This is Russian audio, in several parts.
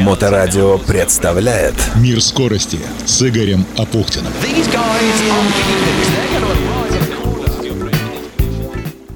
Моторадио представляет Мир скорости с Игорем Апухтиным.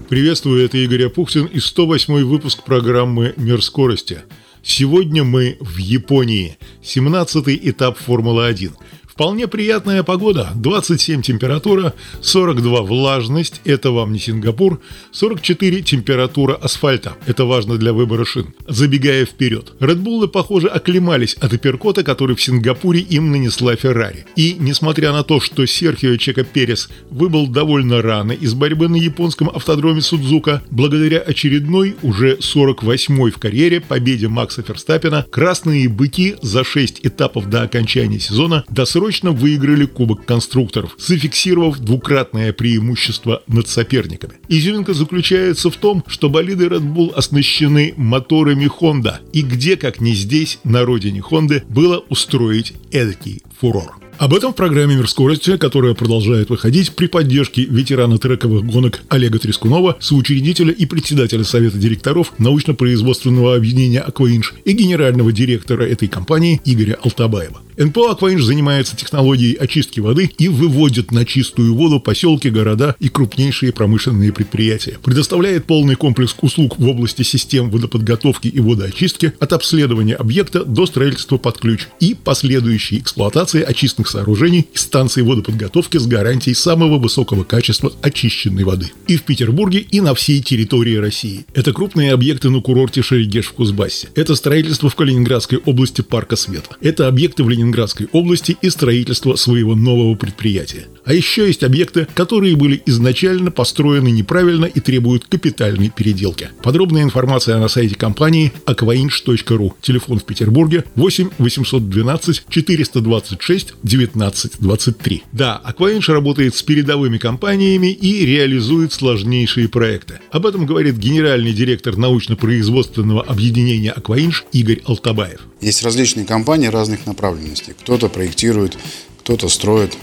Приветствую, это Игорь Апухтин и 108 выпуск программы «Мир скорости». Сегодня мы в Японии. 17-й этап Формулы-1. Вполне приятная погода, 27 температура, 42 влажность, это вам не Сингапур, 44 температура асфальта, это важно для выбора шин. Забегая вперед, Редбуллы, похоже, оклемались от апперкота, который в Сингапуре им нанесла Феррари. И, несмотря на то, что Серхио Чека Перес выбыл довольно рано из борьбы на японском автодроме Судзука, благодаря очередной, уже 48-й в карьере, победе Макса Ферстаппина, красные быки за 6 этапов до окончания сезона досрочно досрочно выиграли Кубок конструкторов, зафиксировав двукратное преимущество над соперниками. Изюминка заключается в том, что болиды Red Bull оснащены моторами Honda, и где, как не здесь, на родине Honda, было устроить эдакий фурор. Об этом в программе «Мир скорости», которая продолжает выходить при поддержке ветерана трековых гонок Олега Трескунова, соучредителя и председателя Совета директоров научно-производственного объединения «Акваинж» и генерального директора этой компании Игоря Алтабаева. НПО «Акваинж» занимается технологией очистки воды и выводит на чистую воду поселки, города и крупнейшие промышленные предприятия. Предоставляет полный комплекс услуг в области систем водоподготовки и водоочистки от обследования объекта до строительства под ключ и последующей эксплуатации очистных сооружений и станций водоподготовки с гарантией самого высокого качества очищенной воды. И в Петербурге, и на всей территории России. Это крупные объекты на курорте Шерегеш в Кузбассе. Это строительство в Калининградской области Парка Света. Это объекты в Ленинградской области и строительство своего нового предприятия. А еще есть объекты, которые были изначально построены неправильно и требуют капитальной переделки. Подробная информация на сайте компании aquainch.ru. Телефон в Петербурге 8 812 426 19 23. Да, Aquainch работает с передовыми компаниями и реализует сложнейшие проекты. Об этом говорит генеральный директор научно-производственного объединения Aquainch Игорь Алтабаев. Есть различные компании разных направленностей. Кто-то проектирует, кто-то строит,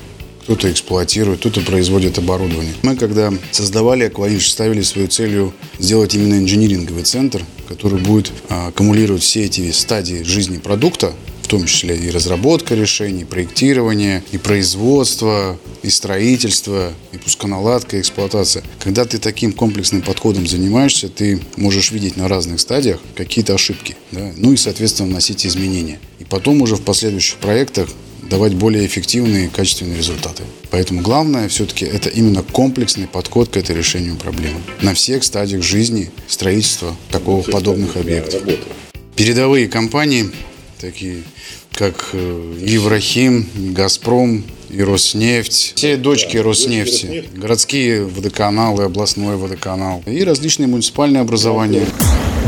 кто-то эксплуатирует, кто-то производит оборудование. Мы, когда создавали Акваинж, ставили свою целью сделать именно инжиниринговый центр, который будет а, аккумулировать все эти стадии жизни продукта, в том числе и разработка решений, и проектирование, и производство, и строительство, и пусконаладка, и эксплуатация. Когда ты таким комплексным подходом занимаешься, ты можешь видеть на разных стадиях какие-то ошибки, да? ну и, соответственно, вносить изменения. И потом уже в последующих проектах давать более эффективные и качественные результаты. Поэтому главное все-таки это именно комплексный подход к этой решению проблемы. На всех стадиях жизни строительства такого подобных объектов. Передовые компании такие как э, Еврахим, Газпром и Роснефть. Все дочки Роснефти, городские водоканалы, областной водоканал и различные муниципальные образования.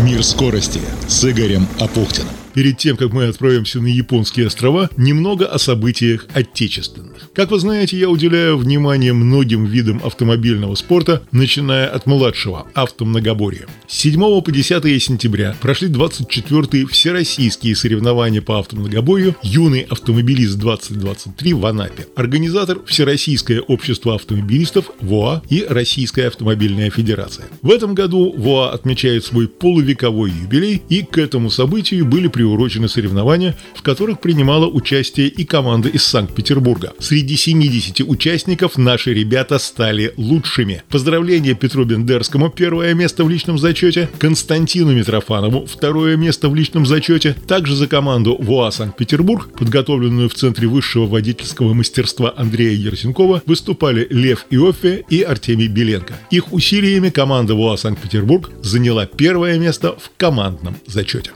Мир скорости с Игорем Апухтиным. Перед тем, как мы отправимся на японские острова, немного о событиях отечественных. Как вы знаете, я уделяю внимание многим видам автомобильного спорта, начиная от младшего – автомногоборья. С 7 по 10 сентября прошли 24-е всероссийские соревнования по автомногоборью «Юный автомобилист-2023» в Анапе. Организатор – Всероссийское общество автомобилистов ВОА и Российская автомобильная федерация. В этом году ВОА отмечает свой полувековой юбилей, и к этому событию были привлечены приурочены соревнования, в которых принимала участие и команда из Санкт-Петербурга. Среди 70 участников наши ребята стали лучшими. Поздравления Петру Бендерскому, первое место в личном зачете, Константину Митрофанову, второе место в личном зачете, также за команду ВОА Санкт-Петербург, подготовленную в Центре высшего водительского мастерства Андрея Ерсенкова, выступали Лев Иоффе и Артемий Беленко. Их усилиями команда ВОА Санкт-Петербург заняла первое место в командном зачете.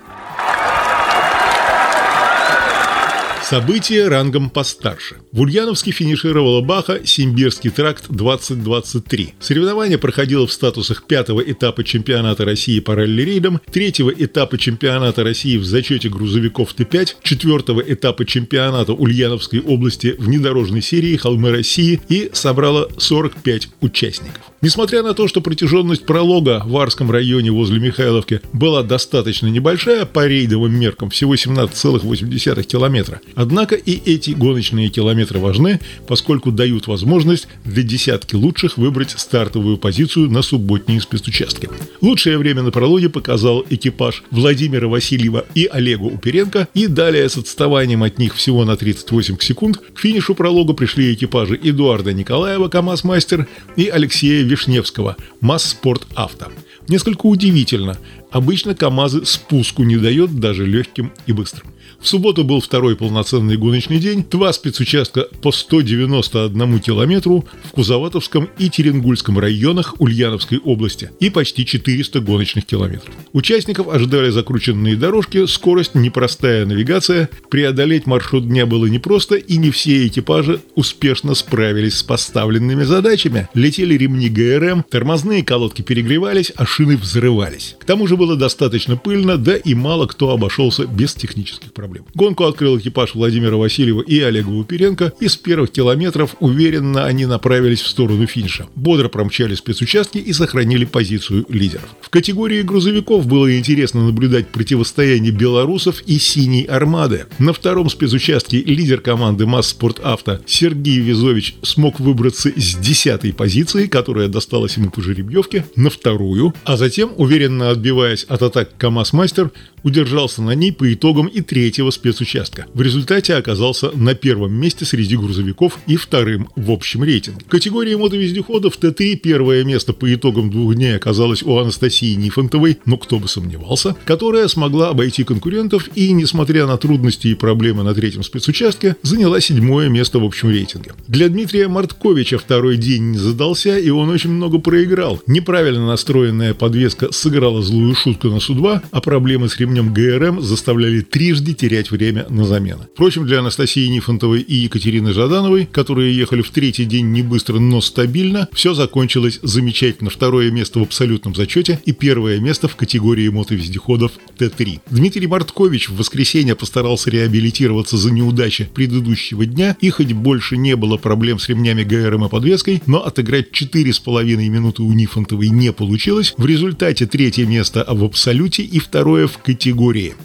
Событие рангом постарше. В Ульяновске финишировала Баха «Симбирский тракт 2023». Соревнование проходило в статусах пятого этапа чемпионата России по ралли-рейдам, третьего этапа чемпионата России в зачете грузовиков Т5, четвертого этапа чемпионата Ульяновской области внедорожной серии «Холмы России» и собрало 45 участников. Несмотря на то, что протяженность пролога в Арском районе возле Михайловки была достаточно небольшая по рейдовым меркам, всего 17,8 километра, Однако и эти гоночные километры важны, поскольку дают возможность для десятки лучших выбрать стартовую позицию на субботние спецучастки. Лучшее время на прологе показал экипаж Владимира Васильева и Олега Уперенко, и далее с отставанием от них всего на 38 секунд к финишу пролога пришли экипажи Эдуарда Николаева, КамАЗ-мастер, и Алексея Вишневского, МАЗ-спорт авто. Несколько удивительно, обычно КАМАЗы спуску не дает даже легким и быстрым. В субботу был второй полноценный гоночный день, два спецучастка по 191 километру в Кузоватовском и Теренгульском районах Ульяновской области и почти 400 гоночных километров. Участников ожидали закрученные дорожки, скорость, непростая навигация. Преодолеть маршрут дня было непросто, и не все экипажи успешно справились с поставленными задачами. Летели ремни ГРМ, тормозные колодки перегревались, а шины взрывались. К тому же было достаточно пыльно, да и мало кто обошелся без технических проблем проблем. Гонку открыл экипаж Владимира Васильева и Олега Уперенко, и с первых километров уверенно они направились в сторону финиша. Бодро промчали спецучастки и сохранили позицию лидеров. В категории грузовиков было интересно наблюдать противостояние белорусов и синей армады. На втором спецучастке лидер команды МАЗ Спорт Авто Сергей Визович смог выбраться с десятой позиции, которая досталась ему по жеребьевке, на вторую, а затем, уверенно отбиваясь от атак КамАЗ-мастер, удержался на ней по итогам и третьего спецучастка. В результате оказался на первом месте среди грузовиков и вторым в общем рейтинге. В категории мотовездеходов Т3 первое место по итогам двух дней оказалось у Анастасии Нифонтовой, но кто бы сомневался, которая смогла обойти конкурентов и, несмотря на трудности и проблемы на третьем спецучастке, заняла седьмое место в общем рейтинге. Для Дмитрия Мартковича второй день не задался, и он очень много проиграл. Неправильно настроенная подвеска сыграла злую шутку на Су-2, а проблемы с ремнем ГРМ заставляли трижды терять время на замены. Впрочем, для Анастасии Нифонтовой и Екатерины Жадановой, которые ехали в третий день не быстро, но стабильно, все закончилось замечательно. Второе место в абсолютном зачете и первое место в категории мотовездеходов Т3. Дмитрий Марткович в воскресенье постарался реабилитироваться за неудачи предыдущего дня, и хоть больше не было проблем с ремнями ГРМ и подвеской, но отыграть 4,5 минуты у Нифонтовой не получилось. В результате третье место в абсолюте и второе в категории.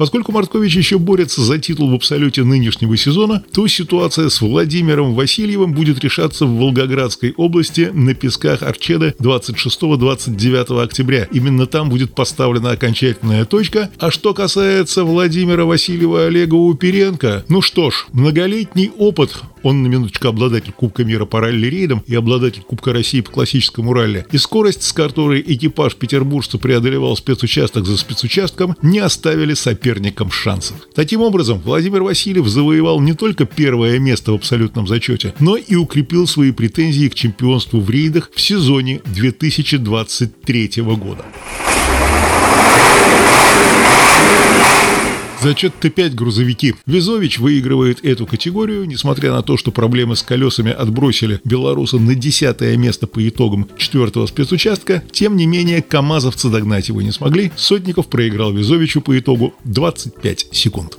Поскольку Марткович еще борется за титул в абсолюте нынешнего сезона, то ситуация с Владимиром Васильевым будет решаться в Волгоградской области на песках Арчеда 26-29 октября. Именно там будет поставлена окончательная точка. А что касается Владимира Васильева Олега Уперенко, ну что ж, многолетний опыт он на минуточку обладатель Кубка мира по ралли-рейдам и обладатель Кубка России по классическому ралли. И скорость, с которой экипаж петербуржца преодолевал спецучасток за спецучастком, не оставили соперникам шансов. Таким образом, Владимир Васильев завоевал не только первое место в абсолютном зачете, но и укрепил свои претензии к чемпионству в рейдах в сезоне 2023 года. Зачет Т5 грузовики. Визович выигрывает эту категорию, несмотря на то, что проблемы с колесами отбросили белоруса на десятое место по итогам четвертого спецучастка. Тем не менее, КАМАЗовцы догнать его не смогли. Сотников проиграл Визовичу по итогу 25 секунд.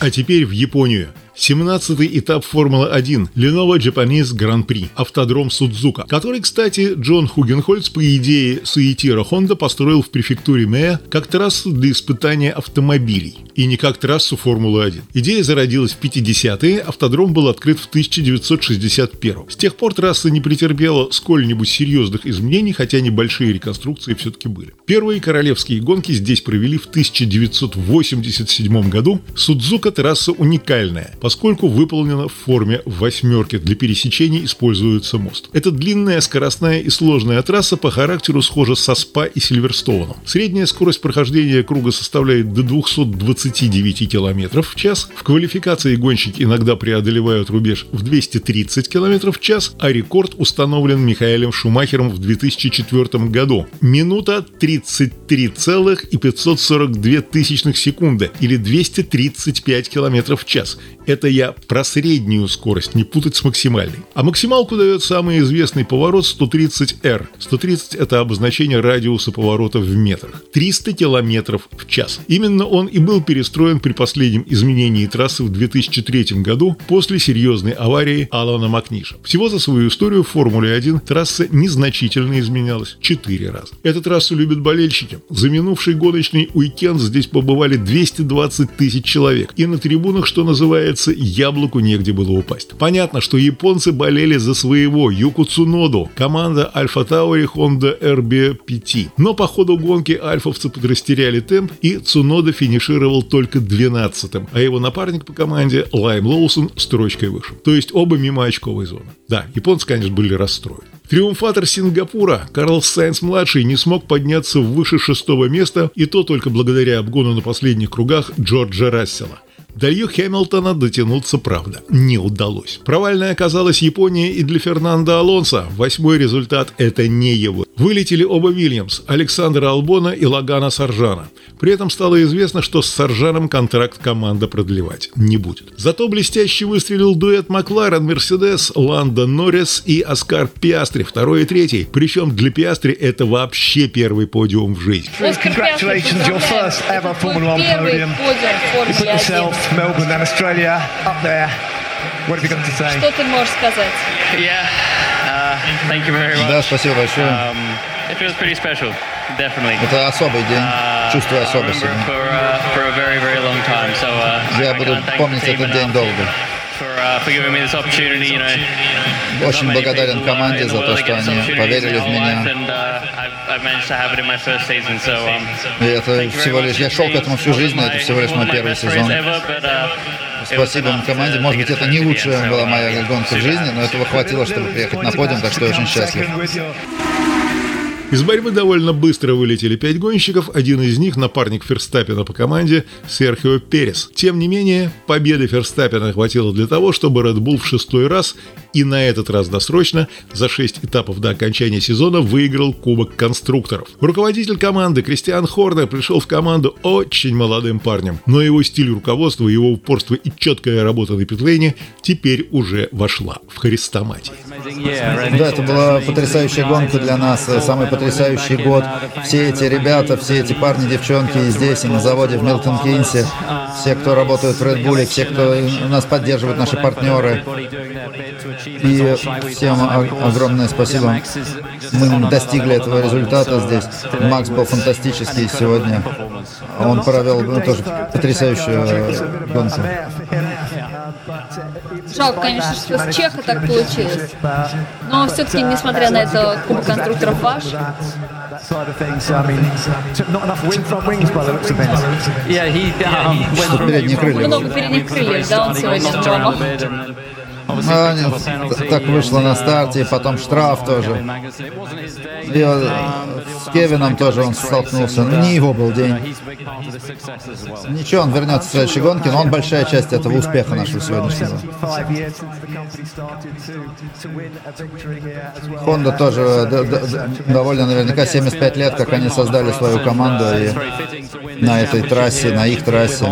А теперь в Японию. 17-й этап Формулы-1 Lenovo Japanese Grand Prix, автодром Судзука, который, кстати, Джон Хугенхольц по идее Суетира Honda построил в префектуре Мэя как трассу для испытания автомобилей и не как трассу Формулы-1. Идея зародилась в 50-е, автодром был открыт в 1961 С тех пор трасса не претерпела сколь-нибудь серьезных изменений, хотя небольшие реконструкции все-таки были. Первые королевские гонки здесь провели в 1987 году. Судзука трасса уникальная – поскольку выполнена в форме восьмерки. Для пересечения используется мост. Это длинная, скоростная и сложная трасса по характеру схожа со СПА и Сильверстоуном. Средняя скорость прохождения круга составляет до 229 км в час. В квалификации гонщики иногда преодолевают рубеж в 230 км в час, а рекорд установлен Михаэлем Шумахером в 2004 году. Минута 33,542 секунды или 235 км в час. Это я про среднюю скорость, не путать с максимальной. А максималку дает самый известный поворот 130R. 130 это обозначение радиуса поворота в метрах. 300 километров в час. Именно он и был перестроен при последнем изменении трассы в 2003 году после серьезной аварии Алана Макниша. Всего за свою историю в Формуле 1 трасса незначительно изменялась четыре раза. Эту трассу любят болельщики. За минувший гоночный уикенд здесь побывали 220 тысяч человек. И на трибунах, что называется, яблоку негде было упасть. Понятно, что японцы болели за своего Юку Цуноду, команда Альфа Таури Honda RB5. Но по ходу гонки альфовцы подрастеряли темп, и Цунода финишировал только 12-м, а его напарник по команде Лайм Лоусон строчкой выше. То есть оба мимо очковой зоны. Да, японцы, конечно, были расстроены. Триумфатор Сингапура Карл Сайнс-младший не смог подняться выше шестого места, и то только благодаря обгону на последних кругах Джорджа Рассела. До Лью Хэмилтона дотянуться, правда, не удалось. Провальной оказалась Япония и для Фернандо Алонса. Восьмой результат – это не его. Вылетели оба Вильямс – Александра Албона и Лагана Саржана. При этом стало известно, что с Саржаном контракт команда продлевать не будет. Зато блестяще выстрелил дуэт Макларен, Мерседес, Ланда Норрис и Оскар Пиастри, второй и третий. Причем для Пиастри это вообще первый подиум в жизни. Put yourself Melbourne and Australia up there. What have you got to say? Что ты можешь сказать? Yeah, uh, thank you very much. Да, спасибо большое. Um, it feels pretty special, definitely. Это особый день. Uh, Чувствую I'll особо remember it себя. for, uh, for a very, very long time. So, uh, Я I буду can't thank помнить the team этот день enough долго. Uh, Очень благодарен uh, команде за то, что они поверили в меня. life, and, uh, I've- I've managed to have it in my first season, so, um, И это всего лишь, я шел к этому всю жизнь, это всего лишь мой первый сезон. uh, Спасибо команде. Может быть, это не лучшая была uh, моя гонка в жизни, но этого хватило, чтобы приехать на подиум, так что я очень счастлив. Из борьбы довольно быстро вылетели пять гонщиков, один из них напарник Ферстаппина по команде Серхио Перес. Тем не менее, победы Ферстаппина хватило для того, чтобы Red Bull в шестой раз и на этот раз досрочно за 6 этапов до окончания сезона выиграл Кубок конструкторов. Руководитель команды Кристиан Хорнер пришел в команду очень молодым парнем, но его стиль руководства, его упорство и четкая работа на питлейне теперь уже вошла в хрестоматии. Да, это была потрясающая гонка для нас, э, самый потрясающий год. Все эти ребята, все эти парни, девчонки и здесь, и на заводе в Милтон Кинсе, все, кто работают в Red Bull, все, кто нас поддерживают, наши партнеры. И всем огромное спасибо. Мы достигли этого результата здесь. Макс был фантастический сегодня. Он провел ну, тоже потрясающую гонку. Жалко, конечно, что с Чеха так получилось. Но все-таки, несмотря на это, Кубок конструкторов ваш. Um, Что передние крылья. Много передних крыльев, да, он сегодня нет, так вышло на старте, и потом штраф тоже. И э, с Кевином тоже он столкнулся. Ну, не его был день. Ничего, он вернется в следующей гонке, но он большая часть этого успеха нашего сегодняшнего. Honda тоже э, довольно наверняка 75 лет, как они создали свою команду и на этой трассе, на их трассе.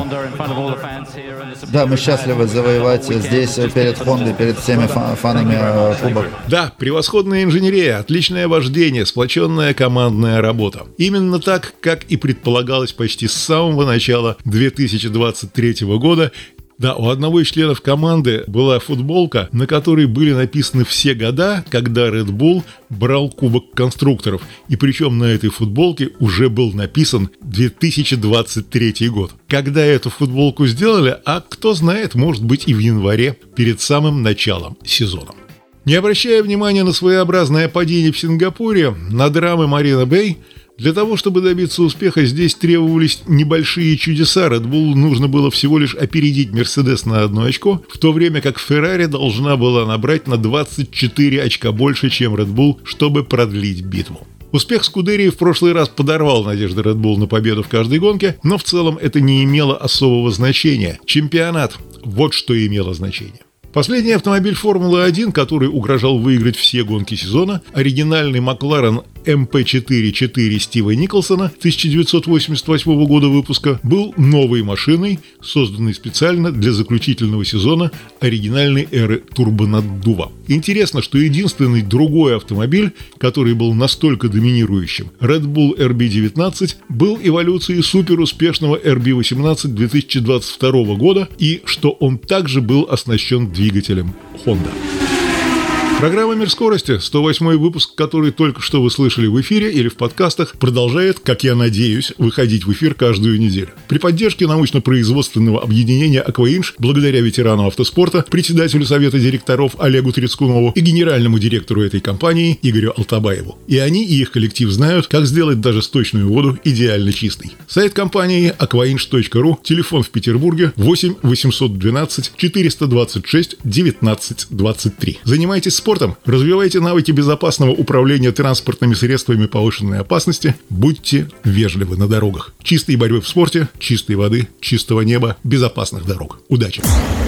Да, мы счастливы завоевать здесь перед Хондой, перед всеми фа- фанами э, кубок. Да, превосходная инженерия, отличное вождение, сплоченная командная работа. Именно так, как и предполагалось почти с самого начала 2023 года, да, у одного из членов команды была футболка, на которой были написаны все года, когда Red Bull брал Кубок конструкторов. И причем на этой футболке уже был написан 2023 год. Когда эту футболку сделали, а кто знает, может быть и в январе, перед самым началом сезона. Не обращая внимания на своеобразное падение в Сингапуре, на драмы Марина Бэй, для того, чтобы добиться успеха, здесь требовались небольшие чудеса. Red Bull нужно было всего лишь опередить Мерседес на одно очко, в то время как Феррари должна была набрать на 24 очка больше, чем Red Bull, чтобы продлить битву. Успех Скудерии в прошлый раз подорвал надежды Red Bull на победу в каждой гонке, но в целом это не имело особого значения. Чемпионат – вот что имело значение. Последний автомобиль Формулы-1, который угрожал выиграть все гонки сезона, оригинальный Макларен MP4-4 Стива Николсона 1988 года выпуска был новой машиной, созданной специально для заключительного сезона оригинальной эры турбонаддува. Интересно, что единственный другой автомобиль, который был настолько доминирующим, Red Bull RB19, был эволюцией суперуспешного RB18 2022 года и что он также был оснащен двигателем Honda. Программа «Мир скорости», 108 выпуск, который только что вы слышали в эфире или в подкастах, продолжает, как я надеюсь, выходить в эфир каждую неделю. При поддержке научно-производственного объединения «Акваинж», благодаря ветерану автоспорта, председателю Совета директоров Олегу Трецкунову и генеральному директору этой компании Игорю Алтабаеву. И они и их коллектив знают, как сделать даже сточную воду идеально чистой. Сайт компании aquainch.ru, телефон в Петербурге 8 812 426 19 23. Занимайтесь спортом, развивайте навыки безопасного управления транспортными средствами повышенной опасности, будьте вежливы на дорогах. Чистой борьбы в спорте, чистой воды, чистого неба, безопасных дорог. Удачи!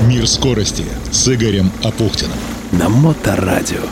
Мир скорости с Игорем Апухтиным. На Моторадио.